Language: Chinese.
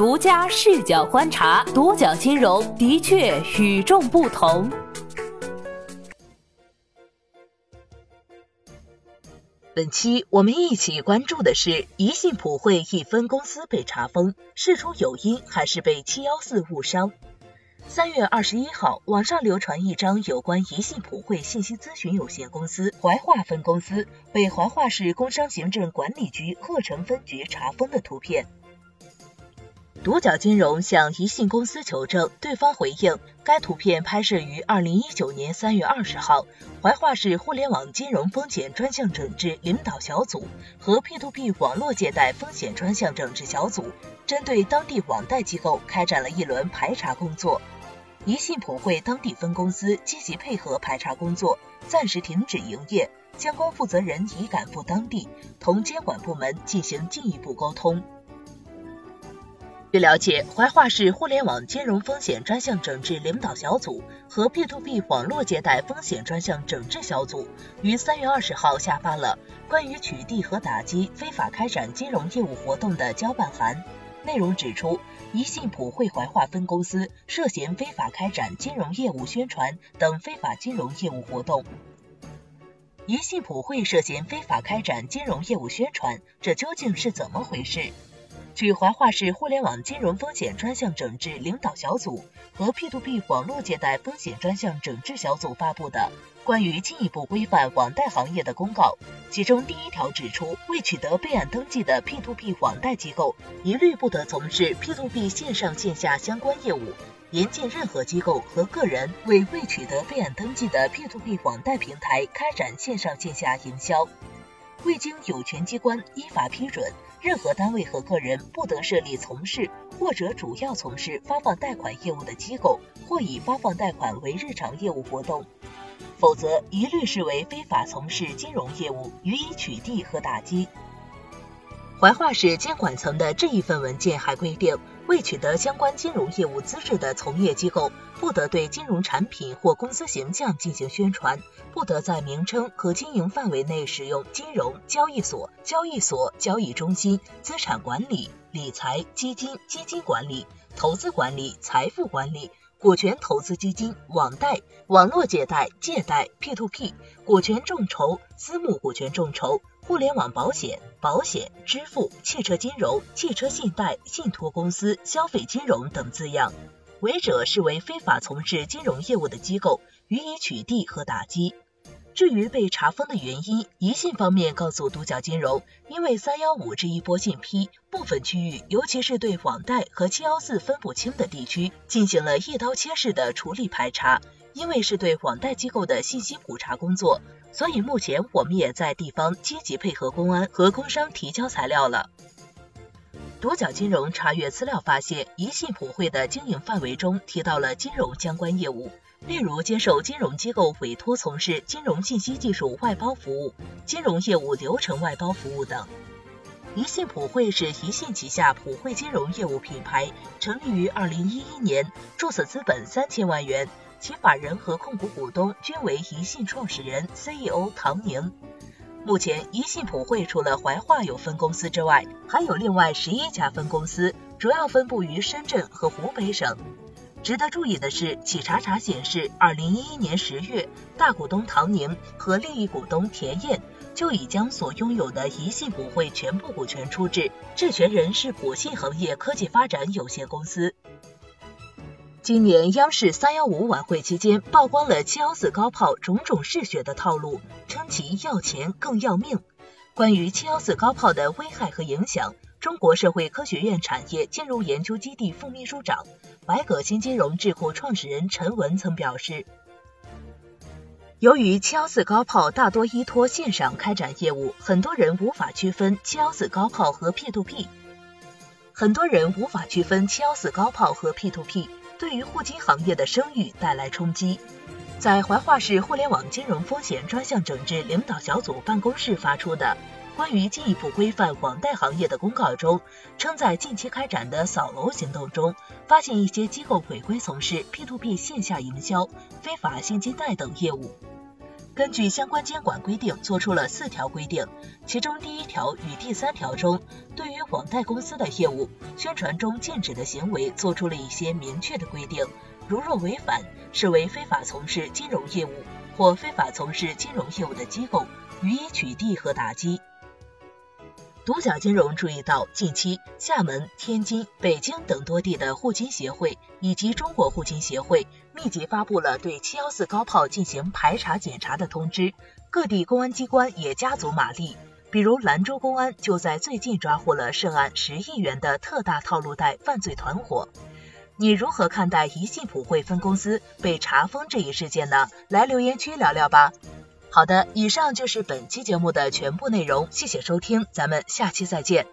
独家视角观察，独角金融的确与众不同。本期我们一起关注的是宜信普惠一分公司被查封，事出有因还是被七幺四误伤？三月二十一号，网上流传一张有关宜信普惠信息咨询有限公司怀化分公司被怀化市工商行政管理局鹤城分局查封的图片。独角金融向宜信公司求证，对方回应，该图片拍摄于二零一九年三月二十号，怀化市互联网金融风险专项整治领导小组和 P2P 网络借贷风险专项整治小组针对当地网贷机构开展了一轮排查工作。宜信普惠当地分公司积极配合排查工作，暂时停止营业，相关负责人已赶赴当地，同监管部门进行进一步沟通。据了解，怀化市互联网金融风险专项整治领导小组和 P2P 网络借贷风险专项整治小组于三月二十号下发了关于取缔和打击非法开展金融业务活动的交办函。内容指出，宜信普惠怀化分公司涉嫌非法开展金融业务宣传等非法金融业务活动。宜信普惠涉嫌非法开展金融业务宣传，这究竟是怎么回事？据怀化市互联网金融风险专项整治领导小组和 P2P 网络借贷风险专项整治小组发布的关于进一步规范网贷行业的公告，其中第一条指出，未取得备案登记的 P2P 网贷机构一律不得从事 P2P 线上线下相关业务，严禁任何机构和个人为未取得备案登记的 P2P 网贷平台开展线上线下营销。未经有权机关依法批准，任何单位和个人不得设立从事或者主要从事发放贷款业务的机构，或以发放贷款为日常业务活动，否则一律视为非法从事金融业务，予以取缔和打击。怀化市监管层的这一份文件还规定，未取得相关金融业务资质的从业机构，不得对金融产品或公司形象进行宣传，不得在名称和经营范围内使用金融、交易所、交易所、交易中心、资产管理、理财、基金、基金管理、投资管理、财富管理、股权投资基金、网贷、网络借贷、借贷、”“P to P”“、股权众筹、私募股权众筹。互联网保险、保险、支付、汽车金融、汽车信贷、信托公司、消费金融等字样，违者视为非法从事金融业务的机构，予以取缔和打击。至于被查封的原因，宜信方面告诉独角金融，因为三幺五这一波信批，部分区域，尤其是对网贷和七幺四分不清的地区，进行了一刀切式的处理排查。因为是对网贷机构的信息普查工作，所以目前我们也在地方积极配合公安和工商提交材料了。独角金融查阅资料发现，宜信普惠的经营范围中提到了金融相关业务，例如接受金融机构委托从事金融信息技术外包服务、金融业务流程外包服务等。宜信普惠是宜信旗下普惠金融业务品牌，成立于二零一一年，注册资本三千万元。其法人和控股股东均为宜信创始人 CEO 唐宁。目前，宜信普惠除了怀化有分公司之外，还有另外十一家分公司，主要分布于深圳和湖北省。值得注意的是，企查查显示，二零一一年十月，大股东唐宁和另一股东田燕就已将所拥有的宜信普惠全部股权出质，质权人是普信行业科技发展有限公司。今年央视三幺五晚会期间，曝光了七幺四高炮种种嗜血的套路，称其要钱更要命。关于七幺四高炮的危害和影响，中国社会科学院产业金融研究基地副秘书长、百葛新金融智库创始人陈文曾表示，由于七幺四高炮大多依托线上开展业务，很多人无法区分七幺四高炮和 P2P，很多人无法区分七幺四高炮和 P2P。对于互金行业的声誉带来冲击。在怀化市互联网金融风险专项整治领导小组办公室发出的关于进一步规范网贷行业的公告中，称在近期开展的扫楼行动中，发现一些机构违规从事 P2P 线下营销、非法现金贷等业务。根据相关监管规定作出了四条规定，其中第一条与第三条中对于网贷公司的业务宣传中禁止的行为作出了一些明确的规定，如若违反，视为非法从事金融业务或非法从事金融业务的机构，予以取缔和打击。独角金融注意到，近期厦门、天津、北京等多地的互金协会以及中国互金协会密集发布了对七幺四高炮进行排查检查的通知，各地公安机关也加足马力。比如兰州公安就在最近抓获了涉案十亿元的特大套路贷犯罪团伙。你如何看待宜信普惠分公司被查封这一事件呢？来留言区聊聊吧。好的，以上就是本期节目的全部内容，谢谢收听，咱们下期再见。